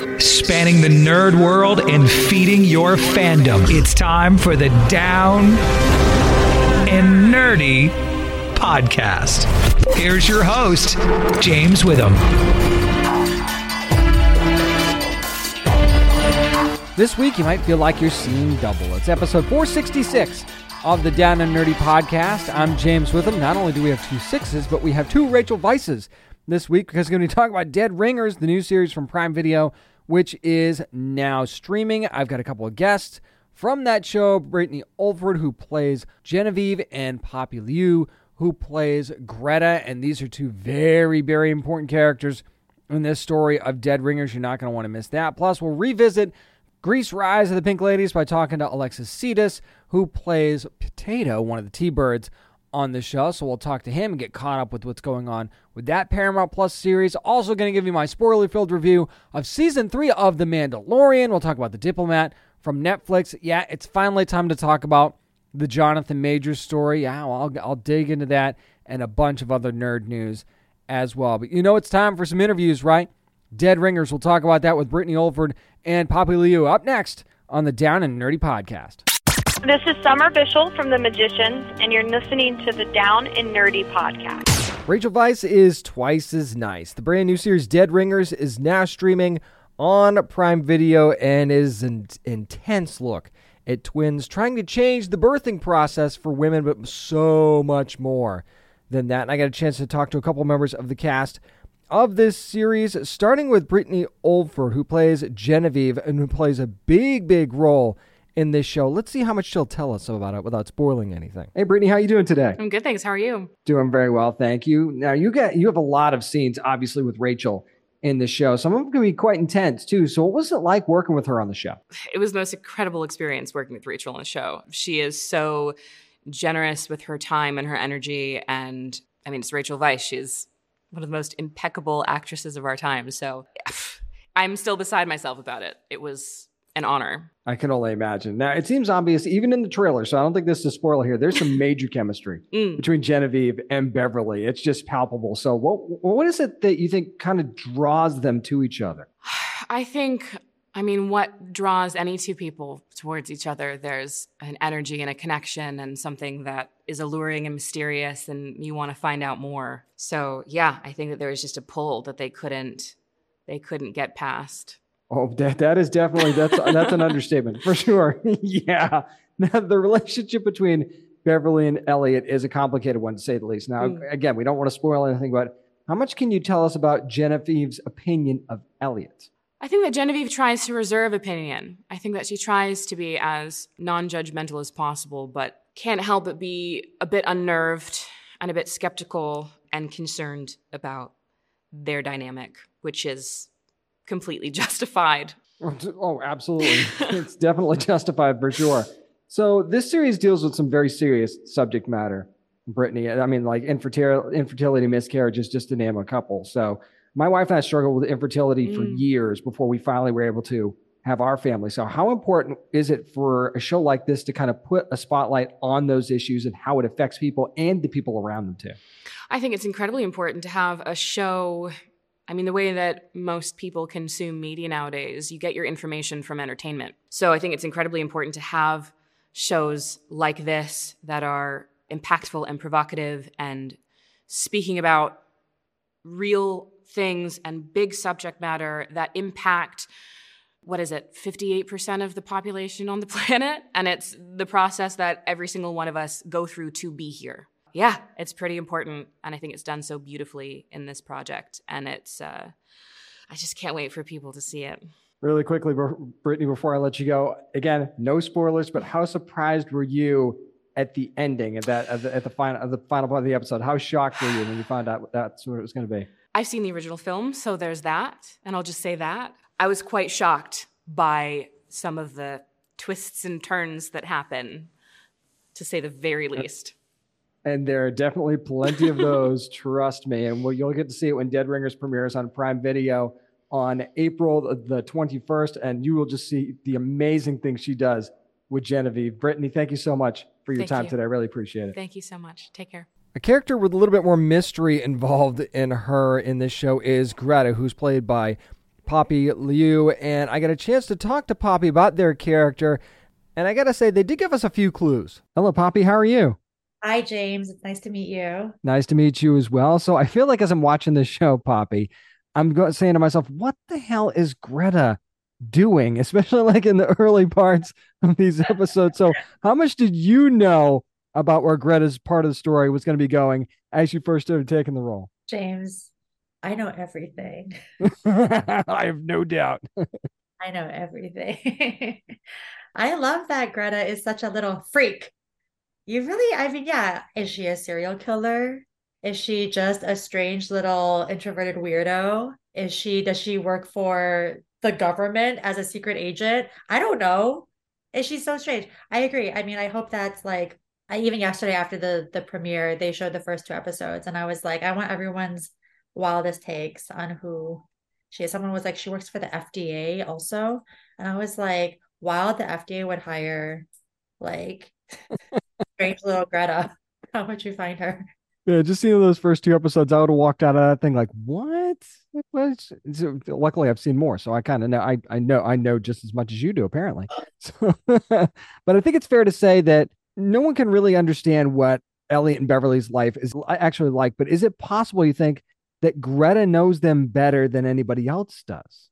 Spanning the nerd world and feeding your fandom. It's time for the Down and Nerdy podcast. Here's your host, James Witham. This week, you might feel like you're seeing double. It's episode 466 of the Down and Nerdy podcast. I'm James Witham. Not only do we have two sixes, but we have two Rachel Weiszes this week because we're going to be talking about Dead Ringers, the new series from Prime Video, which is now streaming. I've got a couple of guests from that show Britne Oldford, who plays Genevieve, and Poppy Liu, who plays Greta. And these are two very, very important characters in this story of Dead Ringers. You're not going to want to miss that. Plus, we'll revisit Grease Rise of the Pink Ladies by talking to Alexis Sides, who plays Potato, one of the T Birds on the show. So we'll talk to him and get caught up with what's going on with that Paramount Plus series. Also, going to give you my spoiler filled review of season three of The Mandalorian. We'll talk about The Diplomat from Netflix. Yeah, it's finally time to talk about the Jonathan Majors story. Yeah, I'll, I'll dig into that and a bunch of other nerd news as well. But you know, it's time for some interviews, right? Dead Ringers. We'll talk about that with Britne Oldford and Poppy Liu up next on the Down and Nerdy podcast. This is Summer Bishil from The Magicians, and you're listening to the Down and Nerdy podcast. Rachel Weisz is twice as nice. The brand new series Dead Ringers is now streaming on Prime Video and is an intense look at twins trying to change the birthing process for women, but so much more than that. And I got a chance to talk to a couple members of the cast of this series, starting with Britne Oldford, who plays Genevieve and who plays a big, big role in this show. Let's see how much she'll tell us about it without spoiling anything. Hey, Britne, how are you doing today? I'm good, thanks. How are you? Doing very well, thank you. Now you get you have a lot of scenes, obviously, with Rachel in the show. Some of them can be quite intense too. So, what was it like working with her on the show? It was the most incredible experience working with Rachel on the show. She is so generous with her time and her energy, and I mean, it's Rachel Weisz. She's one of the most impeccable actresses of our time. So, I'm still beside myself about it. It was an honor. I can only imagine. Now, it seems obvious, even in the trailer, so I don't think this is a spoiler here. There's some major chemistry mm. between Genevieve and Beverly. It's just palpable. So, what what is it that you think kind of draws them to each other? I think, I mean, what draws any two people towards each other? There's an energy and a connection and something that is alluring and mysterious, and you want to find out more. So, yeah, I think that there was just a pull that they couldn't they couldn't get past. Oh, that that is definitely that's that's an understatement for sure. yeah, now, the relationship between Beverly and Elliot is a complicated one to say the least. Now, mm. again, we don't want to spoil anything, but how much can you tell us about Genevieve's opinion of Elliot? I think that Genevieve tries to reserve opinion. I think that she tries to be as non-judgmental as possible, but can't help but be a bit unnerved and a bit skeptical and concerned about their dynamic, which is completely justified. Oh, absolutely. it's definitely justified for sure. So this series deals with some very serious subject matter, Britne. I mean, like infertility, infertility miscarriages, just to name a couple. So my wife and I struggled with infertility mm. for years before we finally were able to have our family. So how important is it for a show like this to kind of put a spotlight on those issues and how it affects people and the people around them too? I think it's incredibly important to have a show I mean, the way that most people consume media nowadays, you get your information from entertainment. So I think it's incredibly important to have shows like this that are impactful and provocative and speaking about real things and big subject matter that impact what is it 58% of the population on the planet and it's the process that every single one of us go through to be here yeah, it's pretty important, and I think it's done so beautifully in this project, and it's. Uh, I just can't wait for people to see it. Really quickly, Britne, before I let you go, again, no spoilers, but how surprised were you at the ending at that at the, at the final at the final part of the episode? How shocked were you when you found out that's what it was going to be? I've seen the original film, so there's that, and I'll just say that I was quite shocked by some of the twists and turns that happen, to say the very least and there are definitely plenty of those. trust me, and well, you'll get to see it when Dead Ringers premieres on Prime Video on April the 21st, and you will just see the amazing things she does with Genevieve. Britne, thank you so much for your thank time you. today. I really appreciate it. Thank you so much. Take care. A character with a little bit more mystery involved in her in this show is Greta, who's played by Poppy Liu. And I got a chance to talk to Poppy about their character. And I got to say, they did give us a few clues. Hello, Poppy. How are you? Hi, James. It's nice to meet you. Nice to meet you as well. So I feel like as I'm watching this show, Poppy, I'm go- saying to myself, what the hell is Greta doing, especially like in the early parts of these episodes? So, how much did you know about where Greta's part of the story was going to be going as you first started taking the role? James, I know everything. I have no doubt. I know everything. I love that Greta is such a little freak. You really, I mean, yeah. Is she a serial killer? Is she just a strange little introverted weirdo? Is she, does she work for the government as a secret agent? I don't know. Is she so strange? I agree. I mean, I hope that's like, I even yesterday after the the premiere, they showed the first two episodes, and I was like, I want everyone's wildest takes on who she is. Someone was like, she works for the FDA also, and I was like, wow, the FDA would hire like strange little Greta. How would you find her? Yeah, just seeing those first two episodes, I would have walked out of that thing like, "What? What?" So, luckily, I've seen more, so I kind of know. I I know I know just as much as you do, apparently. So, but I think it's fair to say that no one can really understand what Elliot and Beverly's life is actually like. But is it possible you think that Greta knows them better than anybody else does?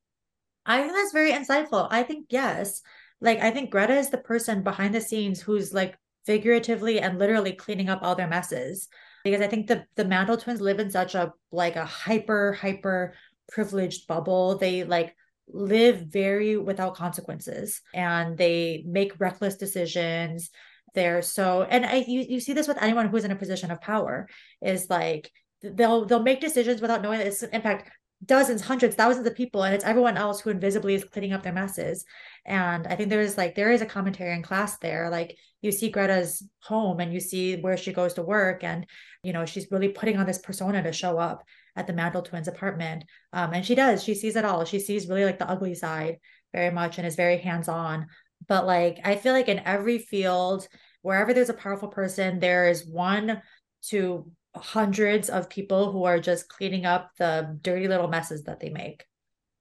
I think that's very insightful. I think yes. Like I think Greta is the person behind the scenes who's like figuratively and literally cleaning up all their messes. Because i think the the mantle twins live in such a like a hyper hyper privileged bubble. They like live very without consequences and they make reckless decisions. They're so and i you, you see this with anyone who's in a position of power is like they'll they'll make decisions without knowing that it's in fact dozens, hundreds, thousands of people, and it's everyone else who invisibly is cleaning up their messes. And I think there's like there is a commentary in class there. Like you see Greta's home and you see where she goes to work, and you know she's really putting on this persona to show up at the Mantle twins apartment. Um, and she does. She sees it all. She sees really like the ugly side very much and is very hands on. But like I feel like in every field, wherever there's a powerful person, there is one to hundreds of people who are just cleaning up the dirty little messes that they make.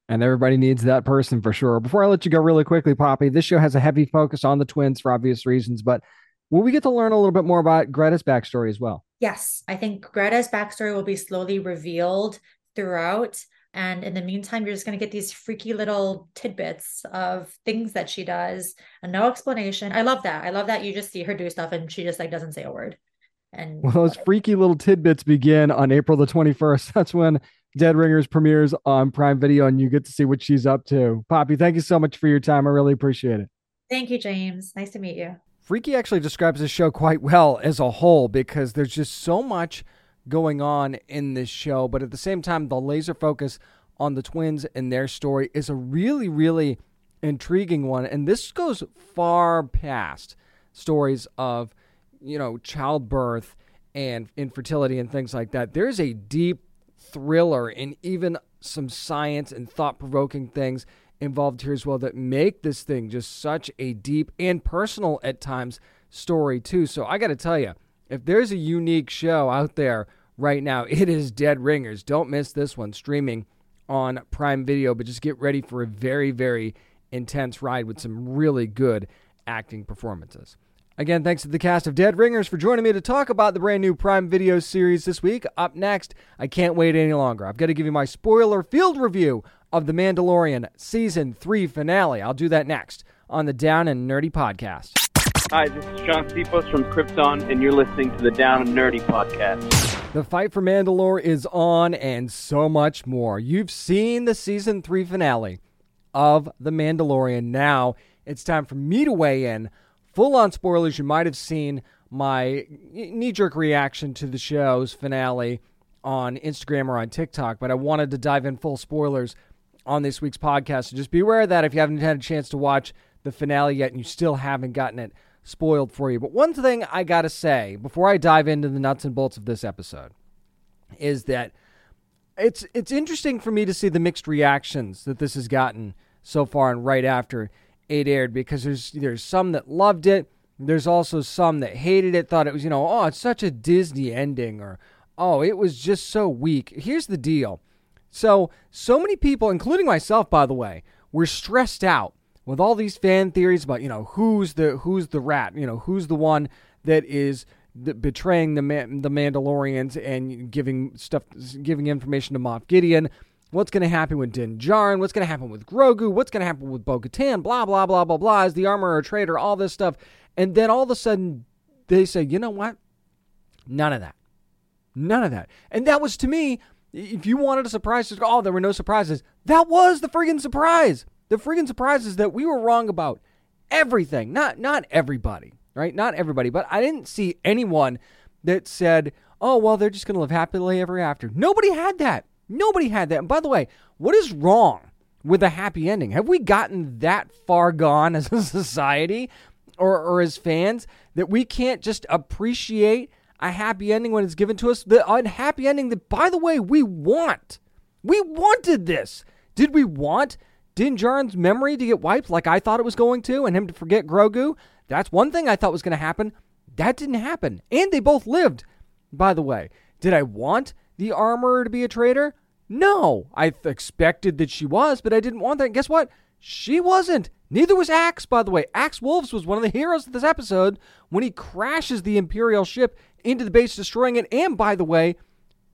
And everybody needs that person for sure. Before I let you go really quickly, Poppy, this show has a heavy focus on the twins for obvious reasons, but will we get to learn a little bit more about Greta's backstory as well? Yes, I think Greta's backstory will be slowly revealed throughout. And in the meantime, you're just going to get these freaky little tidbits of things that she does and no explanation. I love that. I love that you just see her do stuff and she just like doesn't say a word. And well, those freaky little tidbits begin on April the 21st. That's when Dead Ringers premieres on Prime Video, and you get to see what she's up to. Poppy, thank you so much for your time. I really appreciate it. Thank you, James. Nice to meet you. Freaky actually describes the show quite well as a whole because there's just so much going on in this show, but at the same time, the laser focus on the twins and their story is a really, really intriguing one. And this goes far past stories of, you know, childbirth and infertility and things like that. There's a deep thriller and even some science and thought provoking things involved here as well that make this thing just such a deep and personal at times story, too. So I got to tell you, if there's a unique show out there right now, it is Dead Ringers. Don't miss this one streaming on Prime Video, but just get ready for a very, very intense ride with some really good acting performances. Again, thanks to the cast of Dead Ringers for joining me to talk about the brand new Prime Video series this week. Up next, I can't wait any longer. I've got to give you my spoiler field review of The Mandalorian Season 3 finale. I'll do that next on the Down and Nerdy Podcast. Hi, this is Sean Sipos from Krypton, and you're listening to the Down and Nerdy Podcast. The fight for Mandalore is on, and so much more. You've seen the Season 3 finale of The Mandalorian. Now it's time for me to weigh in full on spoilers. You might have seen my knee jerk reaction to the show's finale on Instagram or on TikTok, but I wanted to dive in full spoilers on this week's podcast. So just be aware of that if you haven't had a chance to watch the finale yet and you still haven't gotten it spoiled for you. But one thing I got to say before I dive into the nuts and bolts of this episode is that it's it's interesting for me to see the mixed reactions that this has gotten so far and right after it aired because there's there's some that loved it. There's also some that hated it, thought it was, you know, oh, it's such a Disney ending or oh, it was just so weak. Here's the deal. So, so many people, including myself by the way, were stressed out with all these fan theories about, you know, who's the who's the rat, you know, who's the one that is betraying the Man- the Mandalorians and giving stuff giving information to Moff Gideon. What's going to happen with Din Djarin? What's going to happen with Grogu? What's going to happen with Bo Katan? Blah, blah, blah, blah, blah. Is the armor a traitor? All this stuff. And then all of a sudden, they say, you know what? None of that. None of that. And that was to me, if you wanted a surprise, just oh, there were no surprises. That was the friggin' surprise. The friggin' surprise is that we were wrong about everything. Not not everybody, right? Not everybody, but I didn't see anyone that said, "Oh, well, they're just going to live happily ever after." Nobody had that. Nobody had that. And by the way, what is wrong with a happy ending? Have we gotten that far gone as a society or, or as fans that we can't just appreciate a happy ending when it's given to us? The unhappy ending that, by the way, we want. We wanted this. Did we want Din Djarin's memory to get wiped like I thought it was going to and him to forget Grogu? That's one thing I thought was going to happen. That didn't happen. And they both lived, by the way. Did I want the armorer to be a traitor? No, I th- expected that she was, but I didn't want that. And guess what? She wasn't. Neither was Axe, by the way. Axe Woves was one of the heroes of this episode when he crashes the Imperial ship into the base, destroying it, and by the way,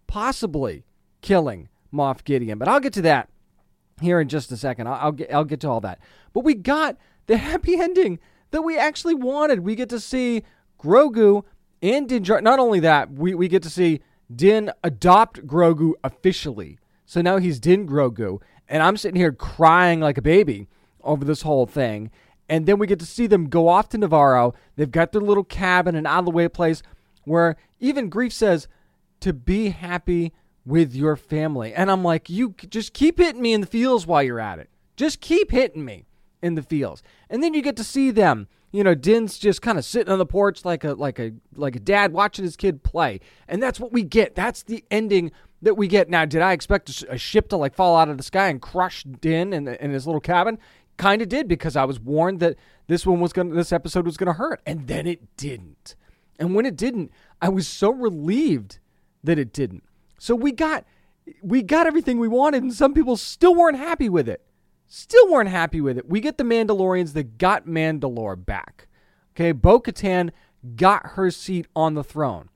possibly killing Moff Gideon. But I'll get to that here in just a second. I'll, I'll get I'll get to all that. But we got the happy ending that we actually wanted. We get to see Grogu and Din. Not only that, we, we get to see Din adopt Grogu officially. So now he's Din Grogu. And I'm sitting here crying like a baby over this whole thing. And then we get to see them go off to Nevarro. They've got their little cabin, an out of the way place where even Greef says to be happy with your family. And I'm like, you just keep hitting me in the feels while you're at it. Just keep hitting me in the feels. And then you get to see them you know, Din's just kind of sitting on the porch like a like a like a dad watching his kid play, and that's what we get. That's the ending that we get. Now, did I expect a, ship to like fall out of the sky and crush Din in, in his little cabin? Kind of did because I was warned that this one was gonna this episode was gonna hurt, and then it didn't. And when it didn't, I was so relieved that it didn't. So we got we got everything we wanted, and some people still weren't happy with it. Still weren't happy with it. We get the Mandalorians that got Mandalore back. Okay, Bo Katan got her seat on the throne.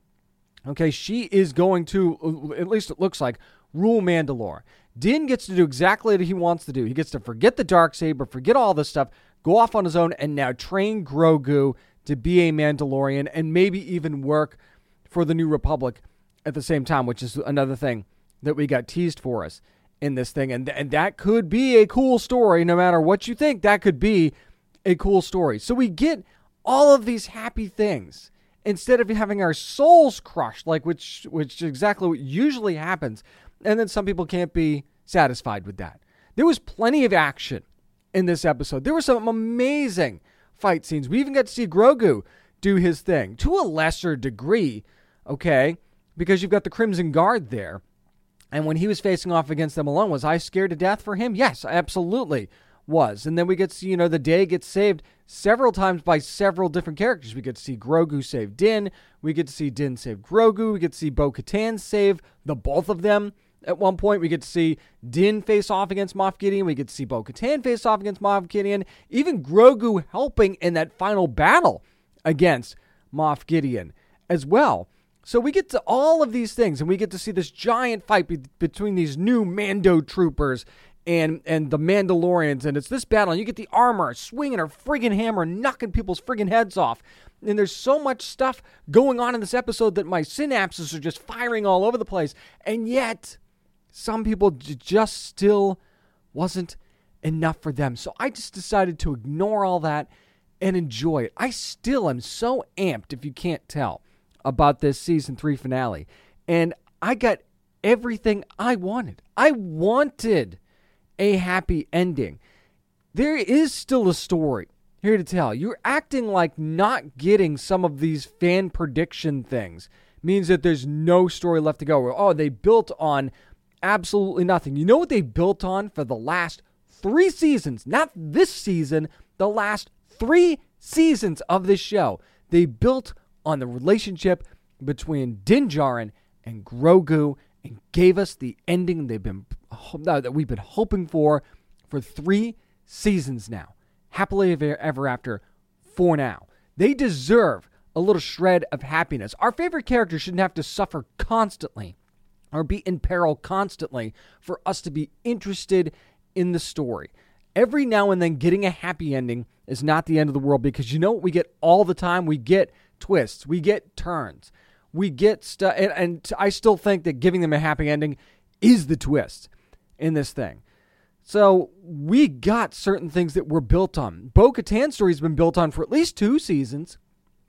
Okay, she is going to, uh, at least it looks like, rule Mandalore. Din gets to do exactly what he wants to do. He gets to forget the dark saber, forget all this stuff, go off on his own, and now train Grogu to be a Mandalorian and maybe even work for the New Republic at the same time, which is another thing that we got teased for us in this thing. And, and that could be a cool story, no matter what you think, that could be a cool story. So we get all of these happy things. instead of having our souls crushed, like which which is exactly what usually happens. And then some people can't be satisfied with that. There was plenty of action in this episode. There were some amazing fight scenes. We even got to see Grogu do his thing to a lesser degree, okay? Because you've got the Crimson Guard there. And when he was facing off against them alone, was I scared to death for him? Yes, absolutely was. And then we get to you know, the day gets saved several times by several different characters. We get to see Grogu save Din. We get to see Din save Grogu. We get to see Bo Katan save the both of them. At one point, we get to see Din face off against Moff Gideon. We get to see Bo Katan face off against Moff Gideon. Even Grogu helping in that final battle against Moff Gideon as well. So we get to all of these things, and we get to see this giant fight be- between these new Mando troopers and and the Mandalorians, and it's this battle, and you get the armor swinging her friggin' hammer, knocking people's friggin' heads off. And there's so much stuff going on in this episode that my synapses are just firing all over the place. And yet, some people j- just still wasn't enough for them. So I just decided to ignore all that and enjoy it. I still am so amped, if you can't tell, about this season three finale. And I got everything I wanted. I wanted a happy ending. There is still a story here to tell. You're acting like not getting some of these fan prediction things means that there's no story left to go. Oh, they built on absolutely nothing. You know what they built on for the last three seasons? Not this season, the last three seasons of this show. They built on the relationship between Din Djarin and Grogu and gave us the ending they've been uh, that we've been hoping for for three seasons now. Happily ever after for now. They deserve a little shred of happiness. Our favorite character shouldn't have to suffer constantly or be in peril constantly for us to be interested in the story. Every now and then, getting a happy ending is not the end of the world because you know what we get all the time? We get twists, we get turns, we get stuff. And, and I still think that giving them a happy ending is the twist in this thing. So we got certain things that were built on. Bo Katan's story has been built on for at least two seasons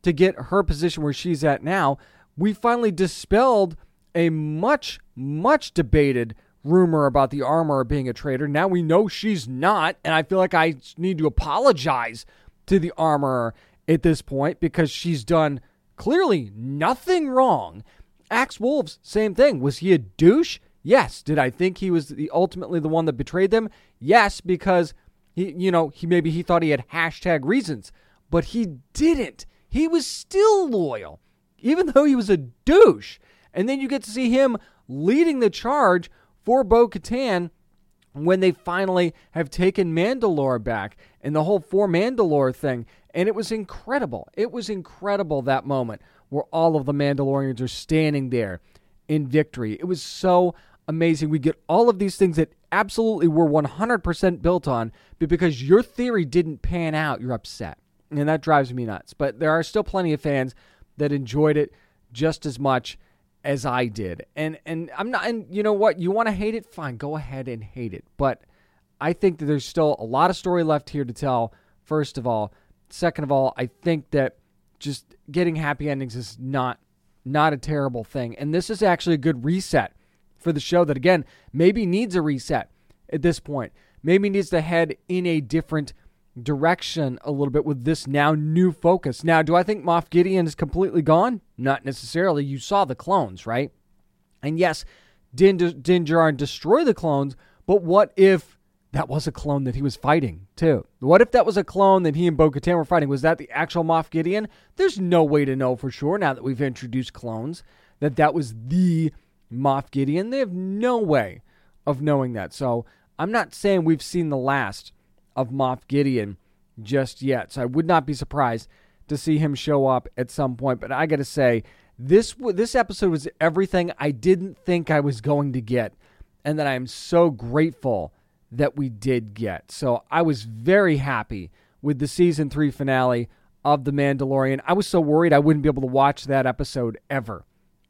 to get her position where she's at now. We finally dispelled a much, much debated rumor about the armor being a traitor. Now we know she's not, and I feel like I need to apologize to the armorer at this point because she's done clearly nothing wrong. Axe Woves, same thing. Was he a douche? Yes. Did I think he was the, ultimately the one that betrayed them? Yes, because he, you know, he maybe he thought he had hashtag reasons, but he didn't. He was still loyal, even though he was a douche. And then you get to see him leading the charge for Bo Katan when they finally have taken Mandalore back and the whole for Mandalore thing. And it was incredible. It was incredible that moment where all of the Mandalorians are standing there in victory. It was so amazing. We get all of these things that absolutely were 100% built on, but because your theory didn't pan out, you're upset. And that drives me nuts. But there are still plenty of fans that enjoyed it just as much as I did. And and I'm not and you know what? You want to hate it? Fine, go ahead and hate it. But I think that there's still a lot of story left here to tell. First of all, second of all, I think that just getting happy endings is not not a terrible thing. And this is actually a good reset for the show that again, maybe needs a reset at this point. Maybe needs to head in a different direction a little bit with this now new focus. Now, do I think Moff Gideon is completely gone? Not necessarily. You saw the clones, right? And yes, Din, Djarin destroy the clones, but what if that was a clone that he was fighting too? What if that was a clone that he and Bo Katan were fighting? Was that the actual Moff Gideon? There's no way to know for sure now that we've introduced clones that that was the Moff Gideon. They have no way of knowing that. So I'm not saying we've seen the last of Moff Gideon just yet. So I would not be surprised to see him show up at some point. But I got to say, this this episode was everything I didn't think I was going to get, and that I am so grateful that we did get. So I was very happy with the season three finale of The Mandalorian. I was so worried I wouldn't be able to watch that episode ever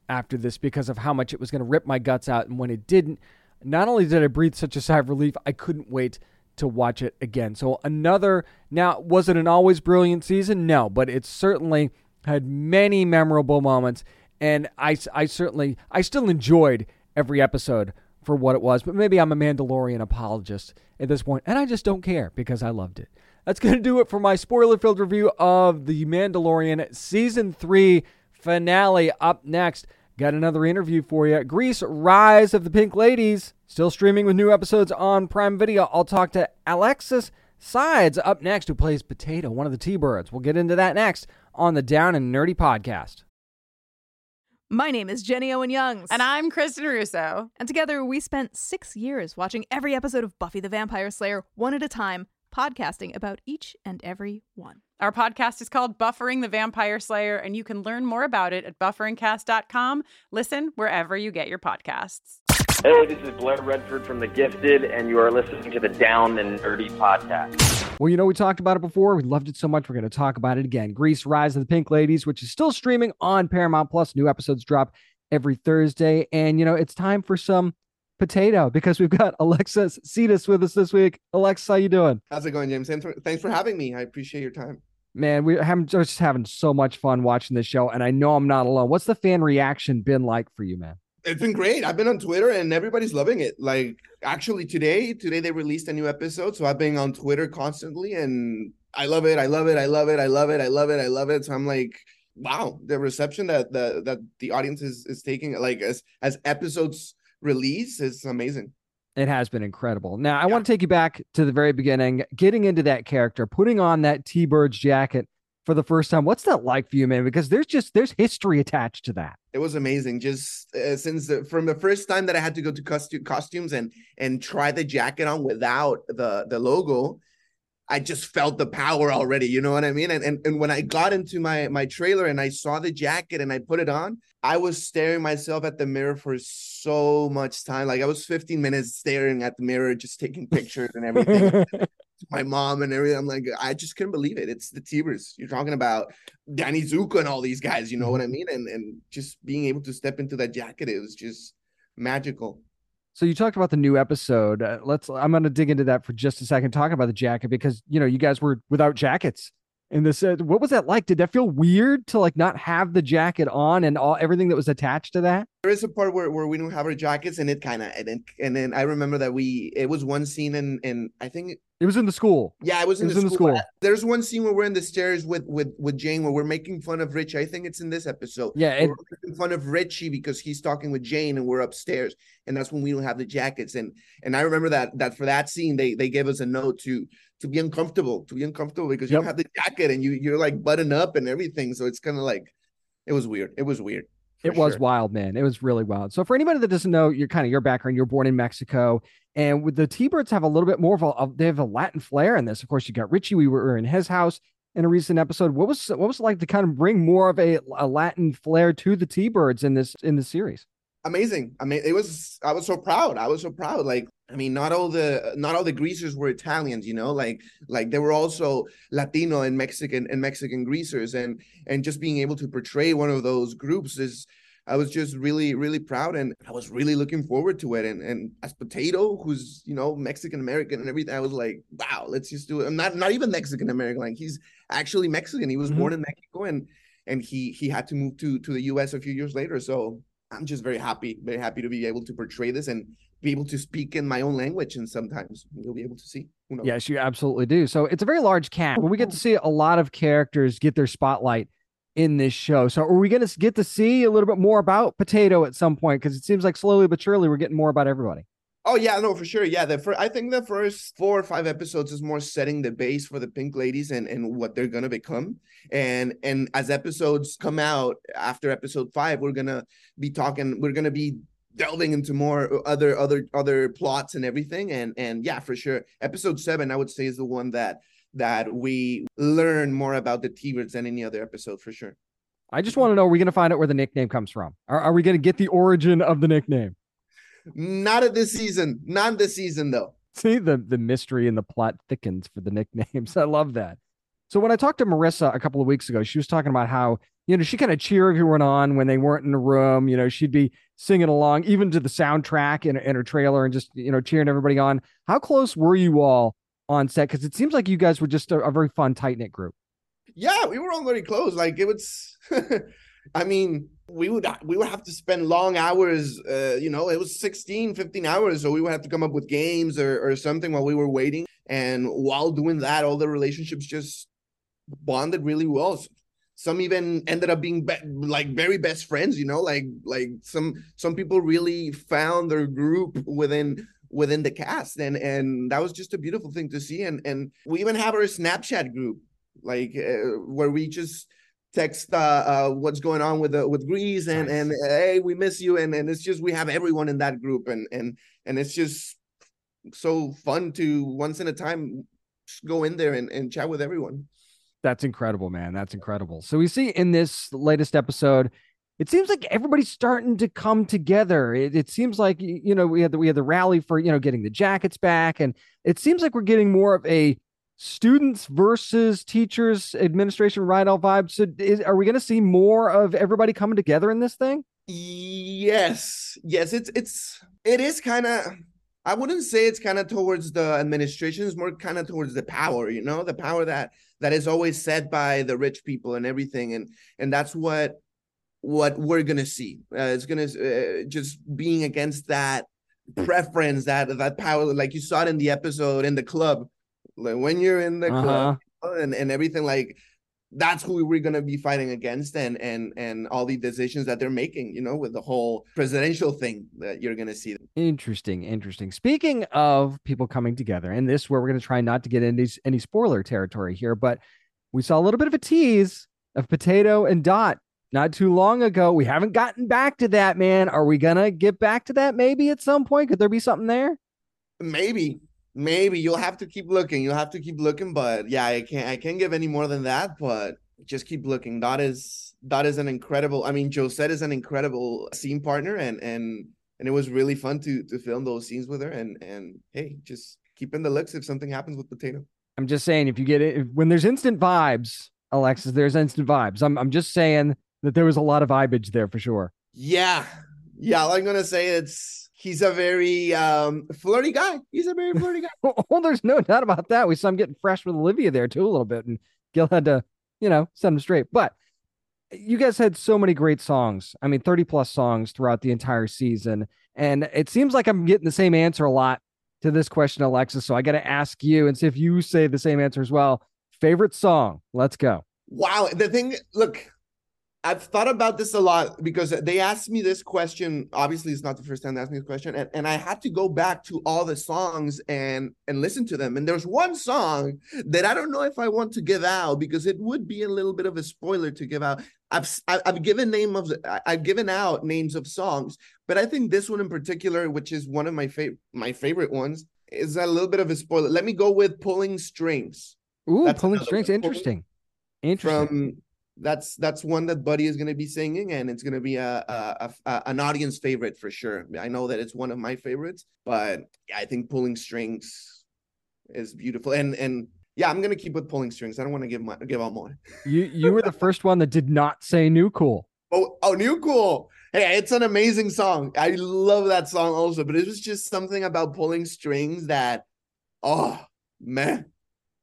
after this because of how much it was going to rip my guts out. And when it didn't, not only did I breathe such a sigh of relief, I couldn't wait to watch it again. So another now was it an always brilliant season? No, but it certainly had many memorable moments, and I, I certainly, I still enjoyed every episode for what it was, but maybe I'm a Mandalorian apologist at this point, and I just don't care because I loved it. That's going to do it for my spoiler filled review of The Mandalorian Season 3 finale. Up next, got another interview for you. Grease Rise of the Pink Ladies, still streaming with new episodes on Prime Video. I'll talk to Alexis Sides up next, who plays Potato, one of the T Birds. We'll get into that next on the Down and Nerdy podcast. My name is Jenny Owen Youngs. And I'm Kristin Russo. And together we spent six years watching every episode of Buffy the Vampire Slayer one at a time, podcasting about each and every one. Our podcast is called Buffering the Vampire Slayer, and you can learn more about it at bufferingcast.com. Listen wherever you get your podcasts. Hey, this is Blair Redford from The Gifted, and you are listening to the Down and Nerdy podcast. Well, you know, we talked about it before. We loved it so much. We're going to talk about it again. Grease Rise of the Pink Ladies, which is still streaming on Paramount Plus. New episodes drop every Thursday. And, you know, it's time for some potato because we've got Alexis Sides with us this week. Alexis, how you doing? How's it going, James? Thanks for, having me. I appreciate your time. Man, we're just having so much fun watching this show, and I know I'm not alone. What's the fan reaction been like for you, man? It's been great. I've been on Twitter and everybody's loving it. Like actually today, today they released a new episode. So I've been on Twitter constantly and I love it. I love it. I love it. I love it. I love it. I love it. So I'm like, wow, the reception that the that the audience is is taking like as as episodes release is amazing. It has been incredible. Now I yeah. want to take you back to the very beginning, getting into that character, putting on that T-Bird's jacket for the first time. What's that like for you, man? Because there's just there's history attached to that. It was amazing. Just uh, since the, from the first time that I had to go to costume costumes and and try the jacket on without the the logo, I just felt the power already. You know what I mean? And and, and when I got into my my trailer and I saw the jacket and I put it on, I was staring myself at the mirror for so much time. Like I was 15 minutes staring at the mirror, just taking pictures and everything. my mom and everything. I'm like, I just couldn't believe it. It's the T-Birds. You're talking about Danny Zuko and all these guys. You know what I mean? And and just being able to step into that jacket is just magical. So you talked about the new episode. Uh, let's. I'm going to dig into that for just a second. Talking about the jacket because you know you guys were without jackets in this. Uh, what was that like? Did that feel weird to like not have the jacket on and all everything that was attached to that? There is a part where, where we don't have our jackets and it kind of and then and then I remember that we it was one scene and and I think it was in the school. Yeah, it was in, it was the, in school. the, school. There's one scene where we're in the stairs with with with Jane where we're making fun of Richie. I think it's in this episode. Yeah, it, we're making fun of Richie because he's talking with Jane and we're upstairs, and that's when we don't have the jackets. And and I remember that that for that scene they they gave us a note to to be uncomfortable, to be uncomfortable because you don't have the jacket and you you're like button up and everything. So it's kind of like it was weird. It was weird. It sure. was wild, man. It was really wild. So for anybody that doesn't know your kind of your background, you're born in Mexico, and with the T-Birds have a little bit more of a they have a Latin flair in this. Of course, you got Richie. We were in his house in a recent episode. What was what was it like to kind of bring more of a, a Latin flair to the T-Birds in this in the series? Amazing. I mean, it was. I was so proud. I was so proud. Like I mean, not all the not all the greasers were Italians, you know, like like there were also Latino and Mexican and Mexican greasers, and and just being able to portray one of those groups is I was just really, really proud and I was really looking forward to it. And and as Potato, who's you know Mexican American and everything, I was like, wow, let's just do it. I'm not not even Mexican American, like he's actually Mexican. He was mm-hmm. born in Mexico and and he he had to move to to the US a few years later. So I'm just very happy, very happy to be able to portray this and be able to speak in my own language. And sometimes you'll be able to see. Yes, you absolutely do. So it's a very large cast. We get to see a lot of characters get their spotlight in this show. So are we going to get to see a little bit more about Potato at some point? Because it seems like slowly but surely we're getting more about everybody. Oh yeah, no, for sure. Yeah, the first, I think the first four or five episodes is more setting the base for the Pink Ladies and and what they're gonna become. And and as episodes come out after episode five, we're gonna be talking. We're gonna be delving into more uh, other other other plots and everything. And and yeah, for sure, episode seven I would say is the one that that we learn more about the T-Birds than any other episode for sure. I just want to know: Are we going to find out where the nickname comes from? Are, are we going to get the origin of the nickname? Not at this season. Not this season, though. See the the mystery and the plot thickens for the nicknames. I love that. So when I talked to Marissa a couple of weeks ago, she was talking about how you know she kind of cheer everyone on when they weren't in the room. You know, she'd be singing along even to the soundtrack in, in her trailer and just you know cheering everybody on. How close were you all on set? Because it seems like you guys were just a, a very fun, tight knit group. Yeah, we were all very close. Like it was, I mean, we would we would have to spend long hours. Uh, you know, it was 16, 15 hours, so we would have to come up with games or or something while we were waiting. And while doing that, all the relationships just bonded really well. Some even ended up being be- like very best friends. You know, like like some some people really found their group within within the cast and and that was just a beautiful thing to see and and we even have our snapchat group like uh, where we just text uh, uh what's going on with the with grease and nice. and hey we miss you and and it's just we have everyone in that group and and and it's just so fun to once in a time go in there and, and chat with everyone. That's incredible man. That's incredible. So we see in this latest episode it seems like everybody's starting to come together. It, it, seems like you know we had the, we had the rally for you know getting the jackets back, and it seems like we're getting more of a students versus teachers administration ride all vibe. So, is, are we going to see more of everybody coming together in this thing? Yes, yes. It's it's it is kind of. I wouldn't say it's kind of towards the administration. It's more kind of towards the power. You know, the power that that is always set by the rich people and everything, and and that's what what we're gonna see. Uh, it's gonna uh, just being against that preference, that that power, like you saw it in the episode in the club. Like when you're in the uh-huh. club and, and everything, like that's who we're gonna be fighting against, and and and all the decisions that they're making, you know, with the whole presidential thing that you're gonna see. Interesting, interesting. Speaking of people coming together, and this where we're gonna try not to get into any spoiler territory here, but we saw a little bit of a tease of Potato and Dot not too long ago. We haven't gotten back to that, man. Are we gonna get back to that maybe at some point? Could there be something there? Maybe, maybe you'll have to keep looking. You'll have to keep looking, but yeah, I can't. I can't give any more than that. But just keep looking. That is that is an incredible. I mean, Josette is an incredible scene partner, and and and it was really fun to to film those scenes with her. And and hey, just keep in the looks if something happens with Potato. I'm just saying, if you get it, if, when there's instant vibes, Alexis, there's instant vibes. I'm I'm just saying that there was a lot of vibage there for sure. Yeah. Yeah. I'm going to say it's, he's a very um, flirty guy. He's a very flirty guy. well, there's no doubt about that. We saw him getting fresh with Olivia there too a little bit, and Gil had to, you know, set him straight. But you guys had so many great songs. I mean, 30 plus songs throughout the entire season. And it seems like I'm getting the same answer a lot to this question, Alexis. So I got to ask you and see if you say the same answer as well. Favorite song? Let's go. Wow. The thing, look, I've thought about this a lot because they asked me this question. Obviously, it's not the first time they asked me this question, and, and I had to go back to all the songs and and listen to them. And there's one song that I don't know if I want to give out because it would be a little bit of a spoiler to give out. I've I've given name of I've given out names of songs, but I think this one in particular, which is one of my favorite my favorite ones, is a little bit of a spoiler. Let me go with "Pulling Strings." Ooh, That's "Pulling Strings," one. interesting. Interesting. From that's that's one that Buddy is going to be singing, and it's going to be a, a, a, an audience favorite for sure. I know that it's one of my favorites, but I think pulling strings is beautiful, and and yeah, I'm going to keep with pulling strings. I don't want to give my, give out more. you you were the first one that did not say new cool. Oh oh, new cool. Hey, it's an amazing song. I love that song also, but it was just something about pulling strings that, oh man,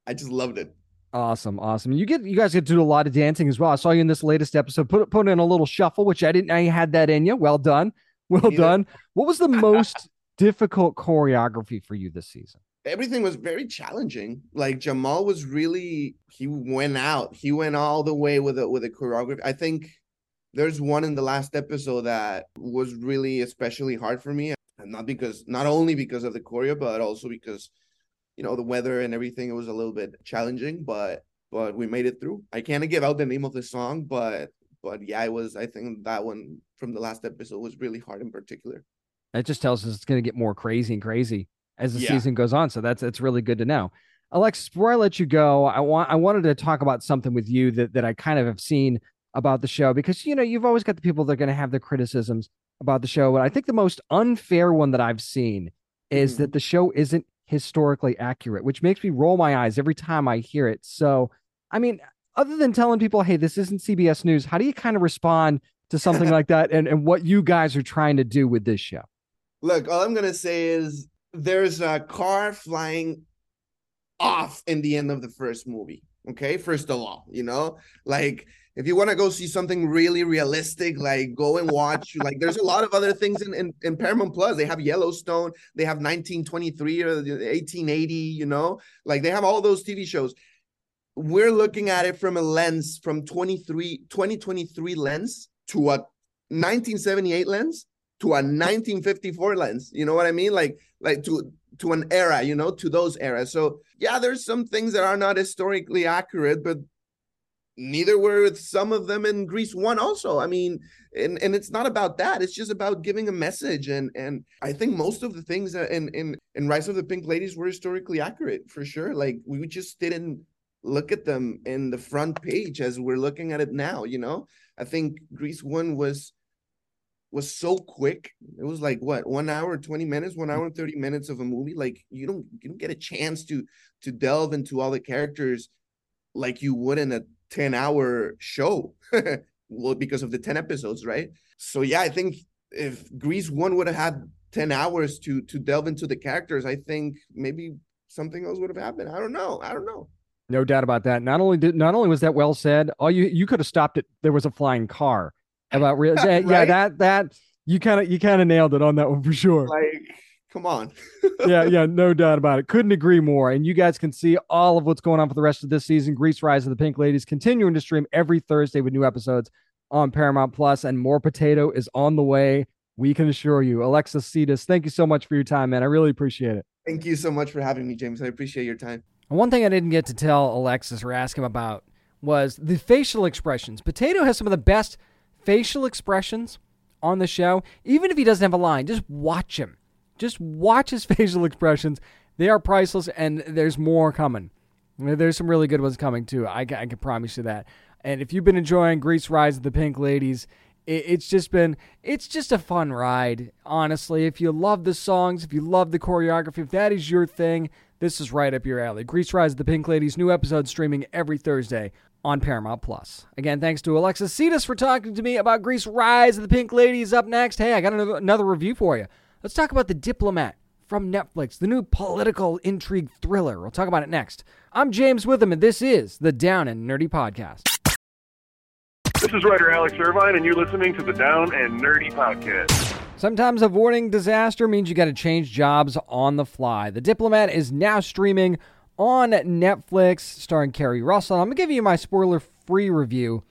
I just loved it. Awesome, awesome. You get you guys get to do a lot of dancing as well. I saw you in this latest episode. Put put in a little shuffle, which I didn't. I had that in you. Well done, well done. What was the most difficult choreography for you this season? Everything was very challenging. Like Jamal was really he went out. He went all the way with it with a choreography. I think there's one in the last episode that was really especially hard for me, and not because not only because of the choreo, but also because you know the weather and everything it was a little bit challenging but but we made it through i can't give out the name of the song but but yeah it was i think that one from the last episode was really hard in particular it just tells us it's going to get more crazy and crazy as the yeah. season goes on so that's that's really good to know alexis before i let you go i want i wanted to talk about something with you that that i kind of have seen about the show because you know you've always got the people that are going to have the criticisms about the show but i think the most unfair one that i've seen is mm-hmm. that the show isn't historically accurate, which makes me roll my eyes every time I hear it. So, I mean, other than telling people, hey, this isn't CBS News, how do you kind of respond to something like that and, and what you guys are trying to do with this show? Look, all I'm going to say is there's a car flying off in the end of the first movie. Okay, first of all, you know, like if you want to go see something really realistic, like go and watch. like there's a lot of other things in, in, in Paramount Plus. They have Yellowstone, they have 1923 or 1880, you know, like they have all those TV shows. We're looking at it from a lens from 23, 2023 lens to a 1978 lens to a 1954 lens. You know what I mean? Like like to to an era, you know, to those eras. So yeah, there's some things that are not historically accurate, but neither were some of them in Grease one also. I mean, and and it's not about that. It's just about giving a message. And and I think most of the things in in in Rise of the Pink Ladies were historically accurate for sure. Like we just didn't look at them in the front page as we're looking at it now. You know, I think Grease one was was so quick. It was like what one hour, 20 minutes, one hour and 30 minutes of a movie. Like you don't you don't get a chance to to delve into all the characters like you would in a 10 hour show. Well because of the 10 episodes right? So yeah i think if grease one would have had 10 hours to to delve into the characters i think maybe something else would have happened. I don't know. I don't know. No doubt about that. Not only did not only was that well said all you you could have stopped it. There was a flying car about real right? yeah that that you kind of you kind of nailed it on that one for sure like Come on. yeah, yeah, no doubt about it. Couldn't agree more. And you guys can see all of what's going on for the rest of this season. Grease Rise of the Pink Ladies continuing to stream every Thursday with new episodes on Paramount Plus, and more potato is on the way. We can assure you. Alexis Sides, thank you so much for your time, man. I really appreciate it. Thank you so much for having me, James. I appreciate your time. And one thing I didn't get to tell Alexis or ask him about was the facial expressions. Potato has some of the best facial expressions on the show. Even if he doesn't have a line, just watch him. Just watch his facial expressions. They are priceless, and there's more coming. There's some really good ones coming too. I, I can promise you that. And if you've been enjoying Grease Rise of the Pink Ladies, it, it's just been it's just a fun ride. Honestly, if you love the songs, if you love the choreography, if that is your thing, this is right up your alley. Grease Rise of the Pink Ladies, new episode streaming every Thursday on Paramount Plus. Again, thanks to Alexis Sides for talking to me about Grease Rise of the Pink Ladies. Up next, hey, I got another review for you. Let's talk about The Diplomat from Netflix, the new political intrigue thriller. We'll talk about it next. I'm James Witham, and this is the Down and Nerdy Podcast. This is writer Alex Irvine, and you're listening to the Down and Nerdy Podcast. Sometimes avoiding disaster means you got to change jobs on the fly. The Diplomat is now streaming on Netflix, starring Keri Russell. I'm going to give you my spoiler free review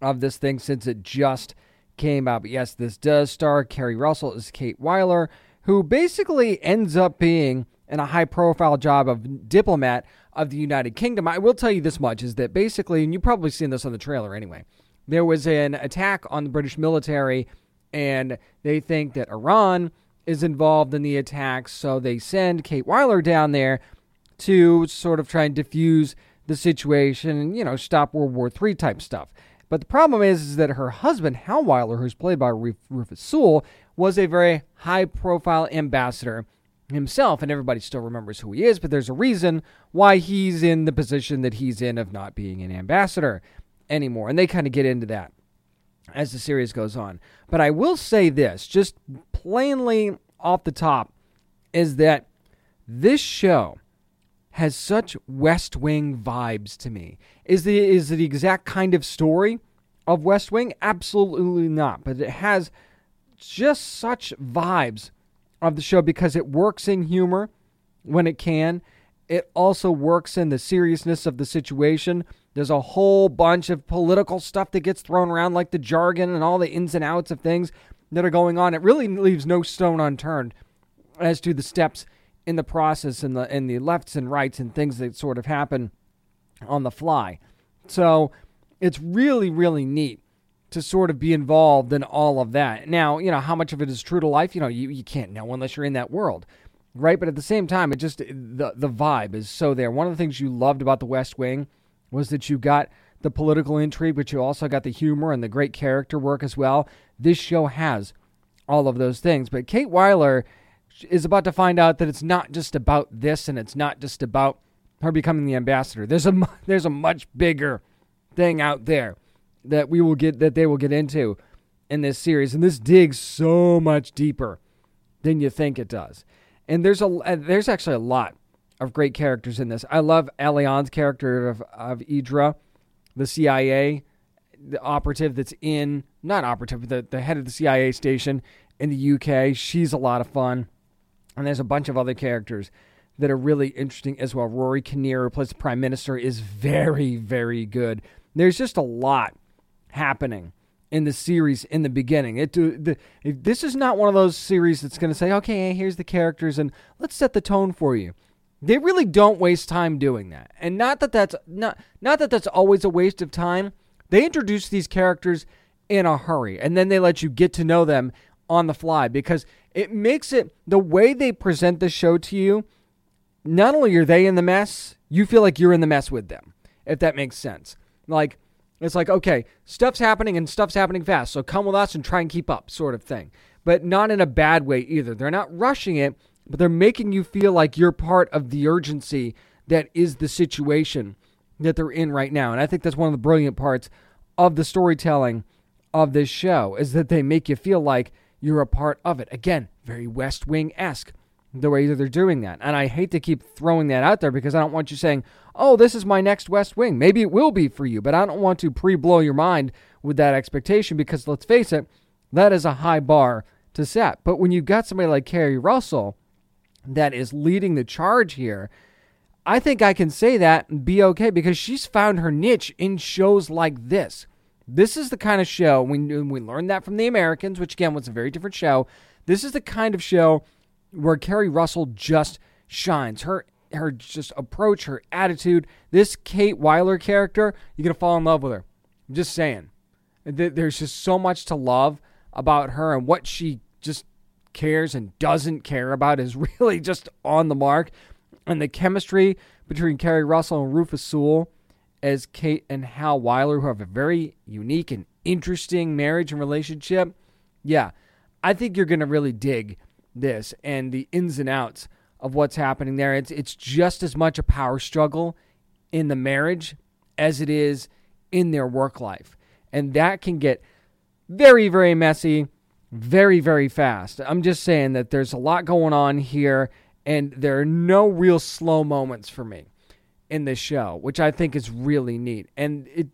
of this thing since it just came out. But yes, this does star Keri Russell as Kate Wyler, who basically ends up being in a high profile job of diplomat of the United Kingdom. I will tell you this much is that basically, and you've probably seen this on the trailer anyway, there was an attack on the British military, and they think that Iran is involved in the attack, so they send Kate Wyler down there to sort of try and diffuse the situation and, you know, stop World War III type stuff. But the problem is, is that her husband, Hal Wyler, who's played by Rufus Sewell, was a very high profile ambassador himself, and everybody still remembers who he is, but there's a reason why he's in the position that he's in of not being an ambassador anymore. And they kind of get into that as the series goes on. But I will say this, just plainly off the top, is that this show has such West Wing vibes to me. Is the is it the exact kind of story of West Wing? Absolutely not. But it has just such vibes of the show because it works in humor when it can. It also works in the seriousness of the situation. There's a whole bunch of political stuff that gets thrown around, like the jargon and all the ins and outs of things that are going on. It really leaves no stone unturned as to the steps in the process and the and the lefts and rights and things that sort of happen on the fly. So it's really really neat to sort of be involved in all of that. Now, you know, how much of it is true to life, you know, you, you can't know unless you're in that world. Right? But at the same time, it just the the vibe is so there. One of the things you loved about the West Wing was that you got the political intrigue, but you also got the humor and the great character work as well. This show has all of those things. But Kate Wyler is about to find out that it's not just about this and it's not just about her becoming the ambassador. There's a there's a much bigger thing out there that we will get that they will get into in this series and this digs so much deeper than you think it does. And there's a there's actually a lot of great characters in this. I love Ali Ahn's character of, of Eidra, the CIA, the operative that's in, not operative, but the, the head of the CIA station in the UK. She's a lot of fun. And there's a bunch of other characters that are really interesting as well. Rory Kinnear, who plays the Prime Minister, is very, very good. There's just a lot happening in the series in the beginning. It the, this is not one of those series that's going to say, "Okay, here's the characters and let's set the tone for you." They really don't waste time doing that. And not that that's not not that that's always a waste of time. They introduce these characters in a hurry and then they let you get to know them on the fly because it makes it the way they present the show to you. Not only are they in the mess, you feel like you're in the mess with them, if that makes sense. Like it's like, okay, stuff's happening and stuff's happening fast. So come with us and try and keep up, sort of thing. But not in a bad way either. They're not rushing it, but they're making you feel like you're part of the urgency that is the situation that they're in right now. And I think that's one of the brilliant parts of the storytelling of this show is that they make you feel like you're a part of it. Again, very West Wing esque the way that they're doing that. And I hate to keep throwing that out there because I don't want you saying, oh, this is my next West Wing. Maybe it will be for you, but I don't want to pre blow your mind with that expectation because let's face it, that is a high bar to set. But when you've got somebody like Keri Russell that is leading the charge here, I think I can say that and be okay because she's found her niche in shows like this. This is the kind of show, we, we learned that from The Americans, which again was a very different show. This is the kind of show where Keri Russell just shines. Her her just approach, her attitude. This Kate Wyler character, you're gonna fall in love with her. I'm just saying. There's just so much to love about her and what she just cares and doesn't care about is really just on the mark. And the chemistry between Keri Russell and Rufus Sewell as Kate and Hal Wyler, who have a very unique and interesting marriage and relationship. Yeah, I think you're going to really dig this and the ins and outs of what's happening there. It's it's just as much a power struggle in the marriage as it is in their work life. And that can get very very messy very very fast. I'm just saying that there's a lot going on here and there are no real slow moments for me in this show, which I think is really neat. And it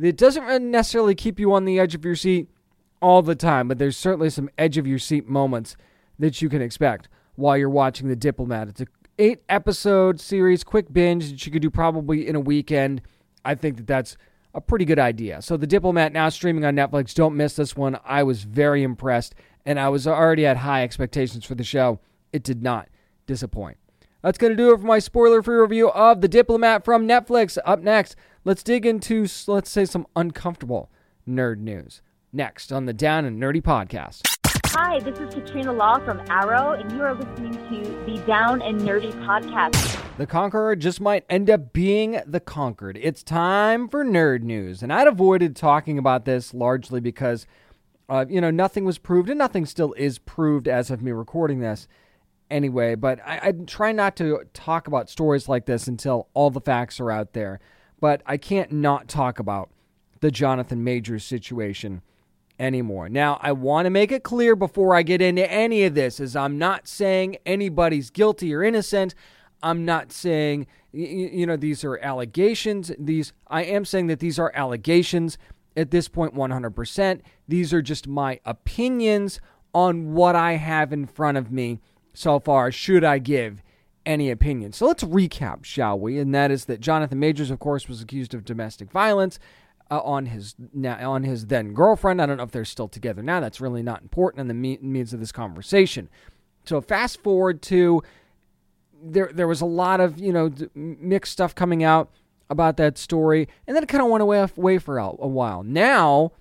it doesn't necessarily keep you on the edge of your seat all the time, but there's certainly some edge of your seat moments that you can expect while you're watching The Diplomat. It's a eight episode series, quick binge that you could do probably in a weekend. I think that that's a pretty good idea. So The Diplomat now streaming on Netflix. Don't miss this one. I was very impressed and I was already at high expectations for the show. It did not disappoint. That's going to do it for my spoiler free review of The Diplomat from Netflix. Up next, let's dig into, let's say, some uncomfortable nerd news. Next on the Down and Nerdy podcast. Hi, this is Katrina Law from Arrow, and you are listening to the Down and Nerdy podcast. The Conqueror just might end up being the conquered. It's time for nerd news, and I'd avoided talking about this largely because, uh, you know, nothing was proved, and nothing still is proved as of me recording this anyway. But I, I try not to talk about stories like this until all the facts are out there. But I can't not talk about the Jonathan Majors situation anymore. Now, I want to make it clear before I get into any of this is I'm not saying anybody's guilty or innocent. I'm not saying you know these are allegations. These I am saying that these are allegations at this point 100%. These are just my opinions on what I have in front of me so far should I give any opinion. So let's recap, shall we? And that is that Jonathan Majors of course was accused of domestic violence uh, on his now, on his then girlfriend. I don't know if they're still together now. That's really not important in the me- means of this conversation. So fast forward to there. There was a lot of you know mixed stuff coming out about that story, and then it kind of went away, away for a, a while. Now,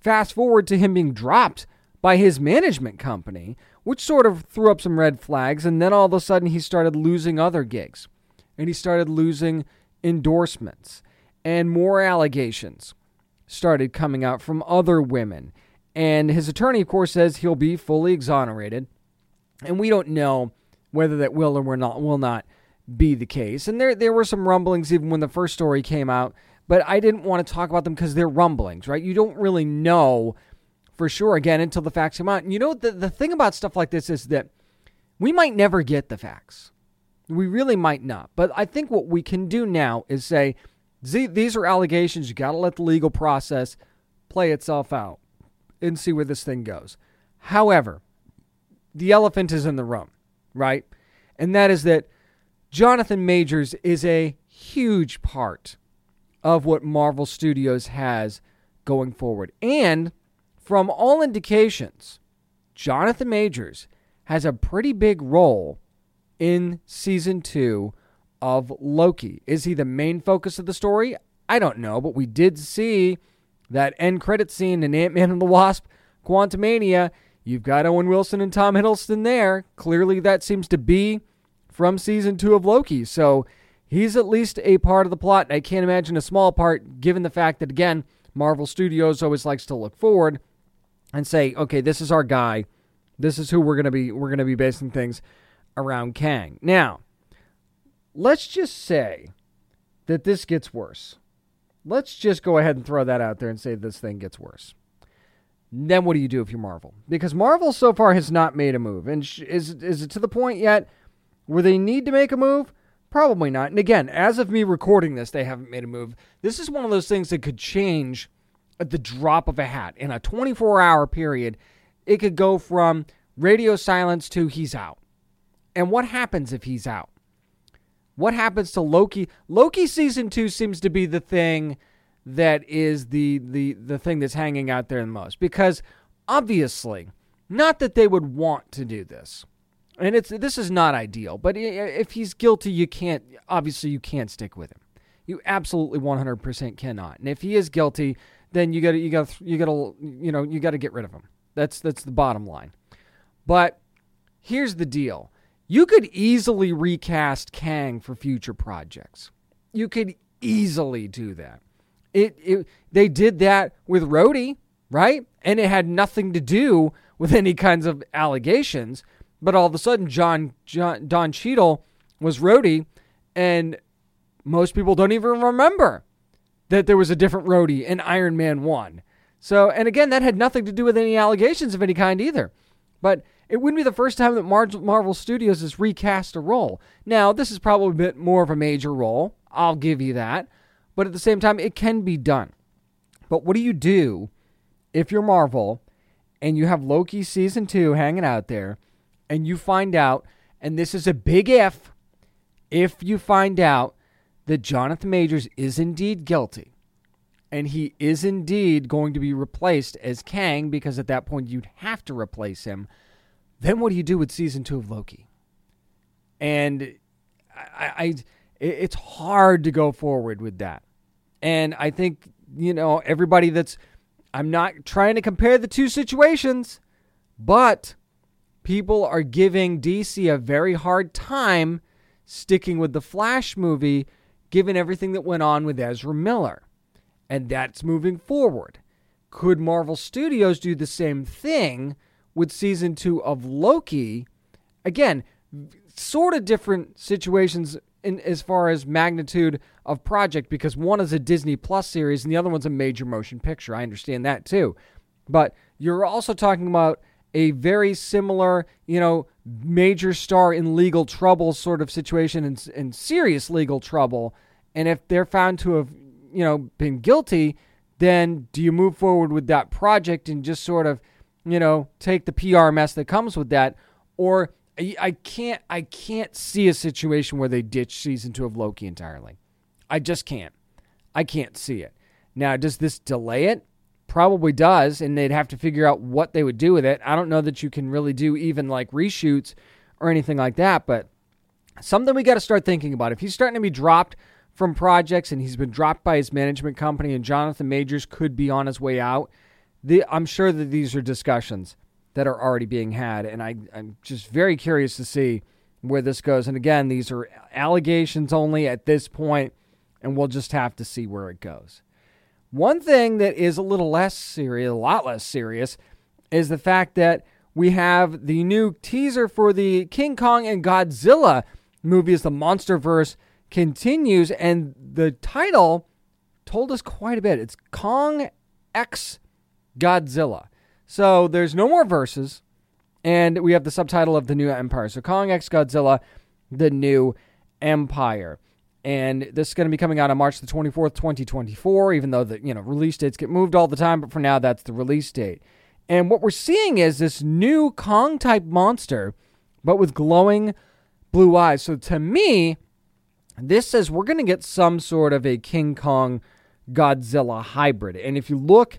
fast forward to him being dropped by his management company, which sort of threw up some red flags. And then all of a sudden, he started losing other gigs, and he started losing endorsements and more allegations started coming out from other women. And his attorney, of course, says he'll be fully exonerated. And we don't know whether that will or will not, will not be the case. And there, there were some rumblings even when the first story came out, but I didn't want to talk about them because they're rumblings, right? You don't really know for sure, again, until the facts come out. And you know, the, the thing about stuff like this is that we might never get the facts. We really might not. But I think what we can do now is say, these are allegations. You got to let the legal process play itself out and see where this thing goes. However, the elephant is in the room, right? And that is that Jonathan Majors is a huge part of what Marvel Studios has going forward. And from all indications, Jonathan Majors has a pretty big role in season two of Loki. Is he the main focus of the story? I don't know, but we did see that end credit scene in Ant Man and the Wasp Quantumania. You've got Owen Wilson and Tom Hiddleston there. Clearly, that seems to be from season two of Loki. So he's at least a part of the plot. I can't imagine a small part, given the fact that, again, Marvel Studios always likes to look forward and say, okay, this is our guy. This is who we're gonna be. We're gonna be basing things around Kang. Now, let's just say that this gets worse. Let's just go ahead and throw that out there and say this thing gets worse. Then what do you do if you're Marvel? Because Marvel so far has not made a move, and is is it to the point yet where they need to make a move? Probably not. And again, as of me recording this, they haven't made a move. This is one of those things that could change the drop of a hat. In a 24 hour period, it could go from radio silence to he's out. And what happens if he's out? What happens to Loki? Loki season 2 seems to be the thing that is the the the thing that's hanging out there the most because obviously, not that they would want to do this and it's this is not ideal. But if he's guilty, you can't. Obviously, you can't stick with him. You absolutely 100% cannot. And if he is guilty, then you got to you got you got to you know you got to get rid of him. That's that's the bottom line. But here's the deal: you could easily recast Kang for future projects. You could easily do that. It, it they did that with Rhodey, right? And it had nothing to do with any kinds of allegations. But all of a sudden, John, John Don Cheadle was Rhodey, and most people don't even remember that there was a different Rhodey in Iron Man 1. So, and again, that had nothing to do with any allegations of any kind either. But it wouldn't be the first time that Mar- Marvel Studios has recast a role. Now, this is probably a bit more of a major role. I'll give you that. But at the same time, it can be done. But what do you do if you're Marvel and you have Loki season two hanging out there and you find out, and this is a big if, if you find out that Jonathan Majors is indeed guilty and he is indeed going to be replaced as Kang because at that point you'd have to replace him, then what do you do with season two of Loki? And I, I it's hard to go forward with that. And I think, you know, everybody that's I'm not trying to compare the two situations, but people are giving DC a very hard time sticking with the Flash movie, given everything that went on with Ezra Miller. And that's moving forward. Could Marvel Studios do the same thing with season two of Loki? Again, sort of different situations in as far as magnitude of project because one is a Disney Plus series and the other one's a major motion picture. I understand that too. But you're also talking about a very similar, you know, major star in legal trouble sort of situation and in serious legal trouble. And if they're found to have, you know, been guilty, then do you move forward with that project and just sort of, you know, take the PR mess that comes with that? Or I can't I can't see a situation where they ditch season two of Loki entirely. I just can't. I can't see it. Now, does this delay it? Probably does, and they'd have to figure out what they would do with it. I don't know that you can really do even like reshoots or anything like that, but something we got to start thinking about. If he's starting to be dropped from projects and he's been dropped by his management company, and Jonathan Majors could be on his way out, the, I'm sure that these are discussions that are already being had, and I, I'm just very curious to see where this goes. And again, these are allegations only at this point, and we'll just have to see where it goes. One thing that is a little less serious, a lot less serious, is the fact that we have the new teaser for the King Kong and Godzilla movie as the MonsterVerse continues, and the title told us quite a bit. It's Kong X Godzilla. So there's no more verses, and we have the subtitle of the new Empire. So Kong X Godzilla, the new empire. And this is going to be coming out on March the 24th, 2024, even though the you know release dates get moved all the time, but for now that's the release date. And what we're seeing is this new Kong type monster, but with glowing blue eyes. So to me, this says we're going to get some sort of a King Kong Godzilla hybrid. And if you look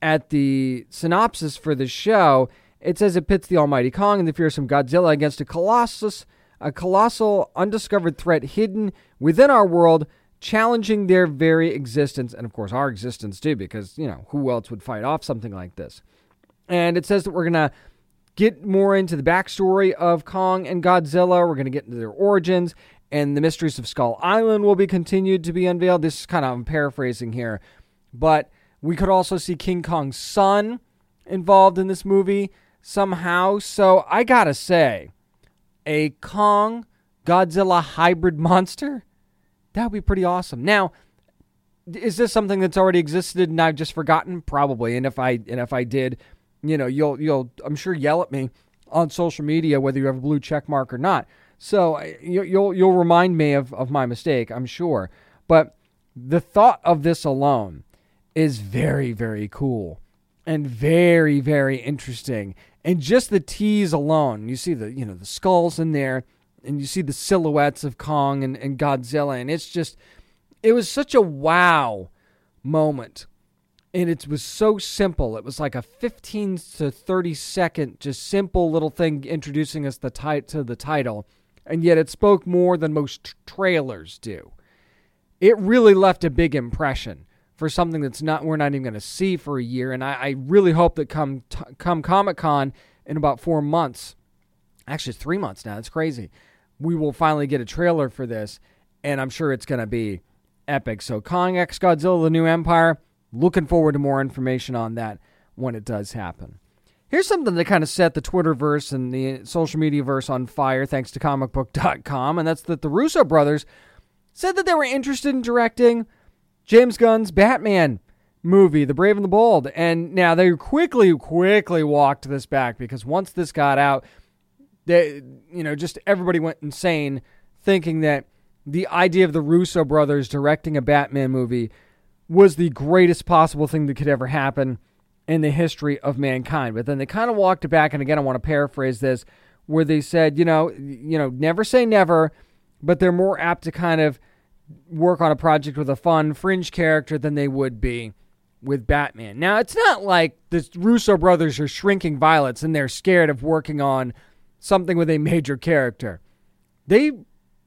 at the synopsis for the show, it says it pits the almighty Kong and the fearsome Godzilla against a colossus, a colossal undiscovered threat hidden within our world, challenging their very existence and of course our existence too because, you know, who else would fight off something like this? And it says that we're going to get more into the backstory of Kong and Godzilla. We're going to get into their origins, and the mysteries of Skull Island will be continued to be unveiled. This is kind of I'm paraphrasing here, but we could also see King Kong's son involved in this movie somehow. So I gotta say, a Kong Godzilla hybrid monster that would be pretty awesome. Now, is this something that's already existed and I've just forgotten? Probably. And if I and if I did, you know, you'll you'll I'm sure yell at me on social media whether you have a blue check mark or not. So uh, you'll you'll remind me of, of my mistake, I'm sure. But the thought of this alone is very very cool and very very interesting. And just the tease alone, you see the you know the skulls in there, and you see the silhouettes of Kong and, and Godzilla, and it's just it was such a wow moment and it was so simple. It was like a 15 to 30 second, just simple little thing introducing us the ti- to the title, and yet it spoke more than most t- trailers do. It really left a big impression for something that's not we're not even going to see for a year, and I, I really hope that come t- come Comic Con in about four months, actually three months now. That's crazy. We will finally get a trailer for this, and I'm sure it's going to be epic. So Kong X Godzilla: The New Empire Looking forward to more information on that when it does happen. Here's something that kind of set the Twitterverse and the social media verse on fire, thanks to comicbook.com, and that's that the Russo brothers said that they were interested in directing James Gunn's Batman movie, The Brave and the Bold. And now they quickly, quickly walked this back because once this got out, they, you know, just everybody went insane thinking that the idea of the Russo brothers directing a Batman movie was the greatest possible thing that could ever happen in the history of mankind. But then they kind of walked it back, and again, I want to paraphrase this, where they said, you know, you know, never say never, but they're more apt to kind of work on a project with a fun fringe character than they would be with Batman. Now, it's not like the Russo brothers are shrinking violets and they're scared of working on something with a major character. They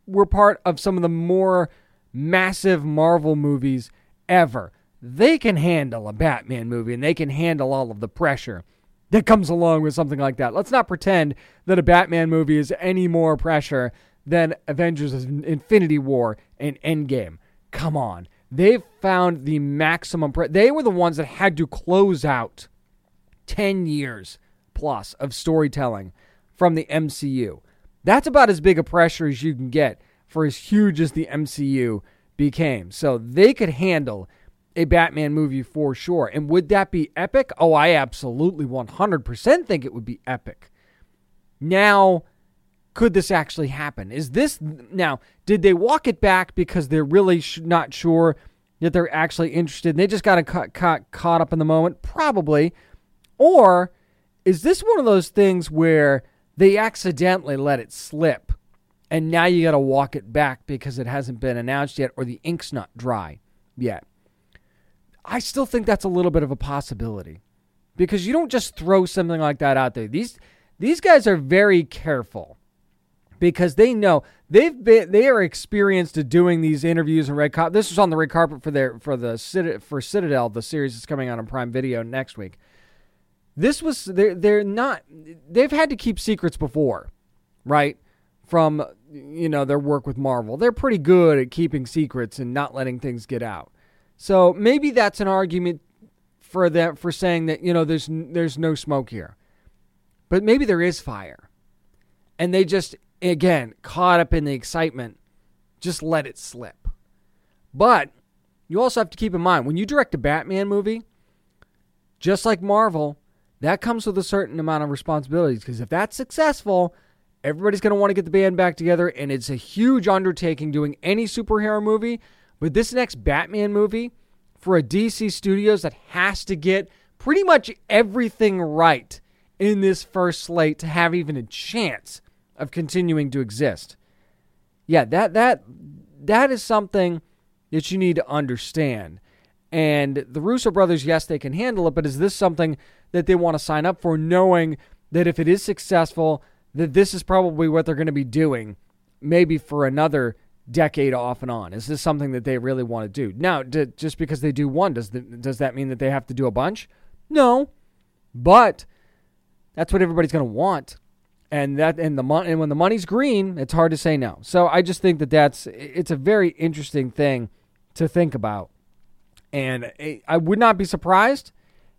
were part of some of the more massive Marvel movies ever. They can handle a Batman movie and they can handle all of the pressure that comes along with something like that. Let's not pretend that a Batman movie is any more pressure than Avengers Infinity War and Endgame. Come on. They've found the maximum. Pre- they were the ones that had to close out 10 years plus of storytelling from the MCU. That's about as big a pressure as you can get for as huge as the MCU became. So they could handle a Batman movie for sure. And would that be epic? Oh, I absolutely 100% think it would be epic. Now, could this actually happen? Is this now, did they walk it back because they're really sh- not sure that they're actually interested and they just got ca- ca- caught up in the moment? Probably. Or is this one of those things where they accidentally let it slip and now you got to walk it back because it hasn't been announced yet or the ink's not dry yet. I still think that's a little bit of a possibility because you don't just throw something like that out there. These these guys are very careful because they know they've been they are experienced at doing these interviews and red carpet. This was on the red carpet for their for the for Citadel, the series that's coming out on Prime Video next week. This was they're they're not they've had to keep secrets before, right? from you know their work with Marvel. They're pretty good at keeping secrets and not letting things get out. So maybe that's an argument for them for saying that you know there's there's no smoke here. But maybe there is fire. And they just again caught up in the excitement just let it slip. But you also have to keep in mind when you direct a Batman movie, just like Marvel, that comes with a certain amount of responsibilities because if that's successful, Everybody's going to want to get the band back together, and it's a huge undertaking doing any superhero movie. But this next Batman movie for a DC Studios that has to get pretty much everything right in this first slate to have even a chance of continuing to exist. Yeah, that that that is something that you need to understand. And the Russo brothers, yes, they can handle it, but is this something that they want to sign up for, knowing that if it is successful, that this is probably what they're going to be doing, maybe for another decade off and on? Is this something that they really want to do? Now, just because they do one, does the, does that mean that they have to do a bunch? No, but that's what everybody's going to want and that and the money and when the money's green, it's hard to say no. So I just think that that's it's a very interesting thing to think about, and I would not be surprised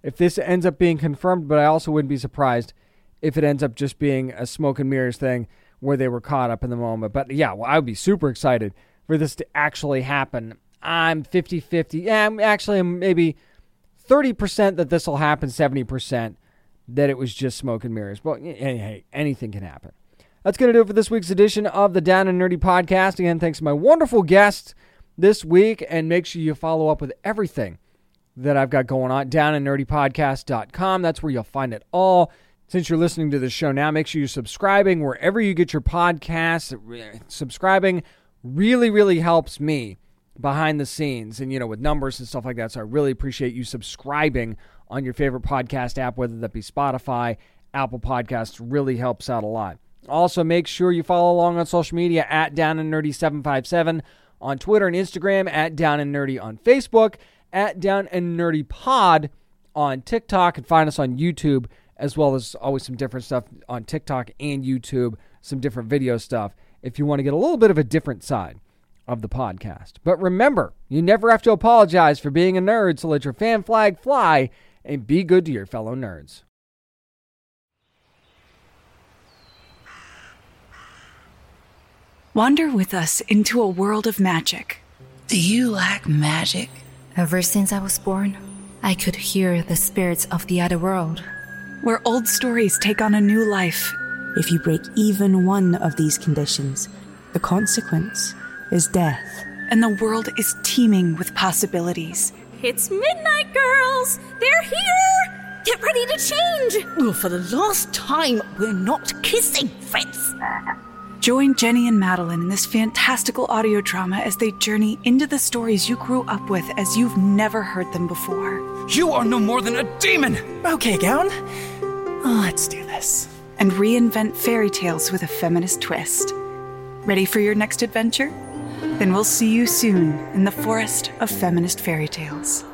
if this ends up being confirmed, but I also wouldn't be surprised if it ends up just being a smoke and mirrors thing where they were caught up in the moment. But yeah, well, I would be super excited for this to actually happen. I'm 50 50. Yeah, I'm actually maybe 30% that this will happen, 70% that it was just smoke and mirrors. But hey, anything can happen. That's going to do it for this week's edition of the Down and Nerdy podcast. Again, thanks to my wonderful guests this week, and make sure you follow up with everything that I've got going on down at nerdypodcast.com. That's where you'll find it all. Since you're listening to the show now, make sure you're subscribing wherever you get your podcasts. Subscribing really, really helps me behind the scenes and, you know, with numbers and stuff like that. So I really appreciate you subscribing on your favorite podcast app, whether that be Spotify, Apple Podcasts, really helps out a lot. Also, make sure you follow along on social media at Down and Nerdy 757 on Twitter and Instagram, at Down and Nerdy on Facebook, at Down and Nerdy Pod on TikTok, and find us on YouTube as well as always some different stuff on TikTok and YouTube, some different video stuff if you want to get a little bit of a different side of the podcast. But remember, you never have to apologize for being a nerd, so let your fan flag fly and be good to your fellow nerds. Wander with us into a world of magic. Do you like magic? Ever since I was born, I could hear the spirits of the other world. Where old stories take on a new life. If you break even one of these conditions, the consequence is death. And the world is teeming with possibilities. It's midnight, girls! They're here! Get ready to change! Well, for the last time, we're not kissing, Fritz! Join Jenny and Madeline in this fantastical audio drama as they journey into the stories you grew up with as you've never heard them before. You are no more than a demon! Okay, Gown. Let's do this. And reinvent fairy tales with a feminist twist. Ready for your next adventure? Then we'll see you soon in the forest of feminist fairy tales.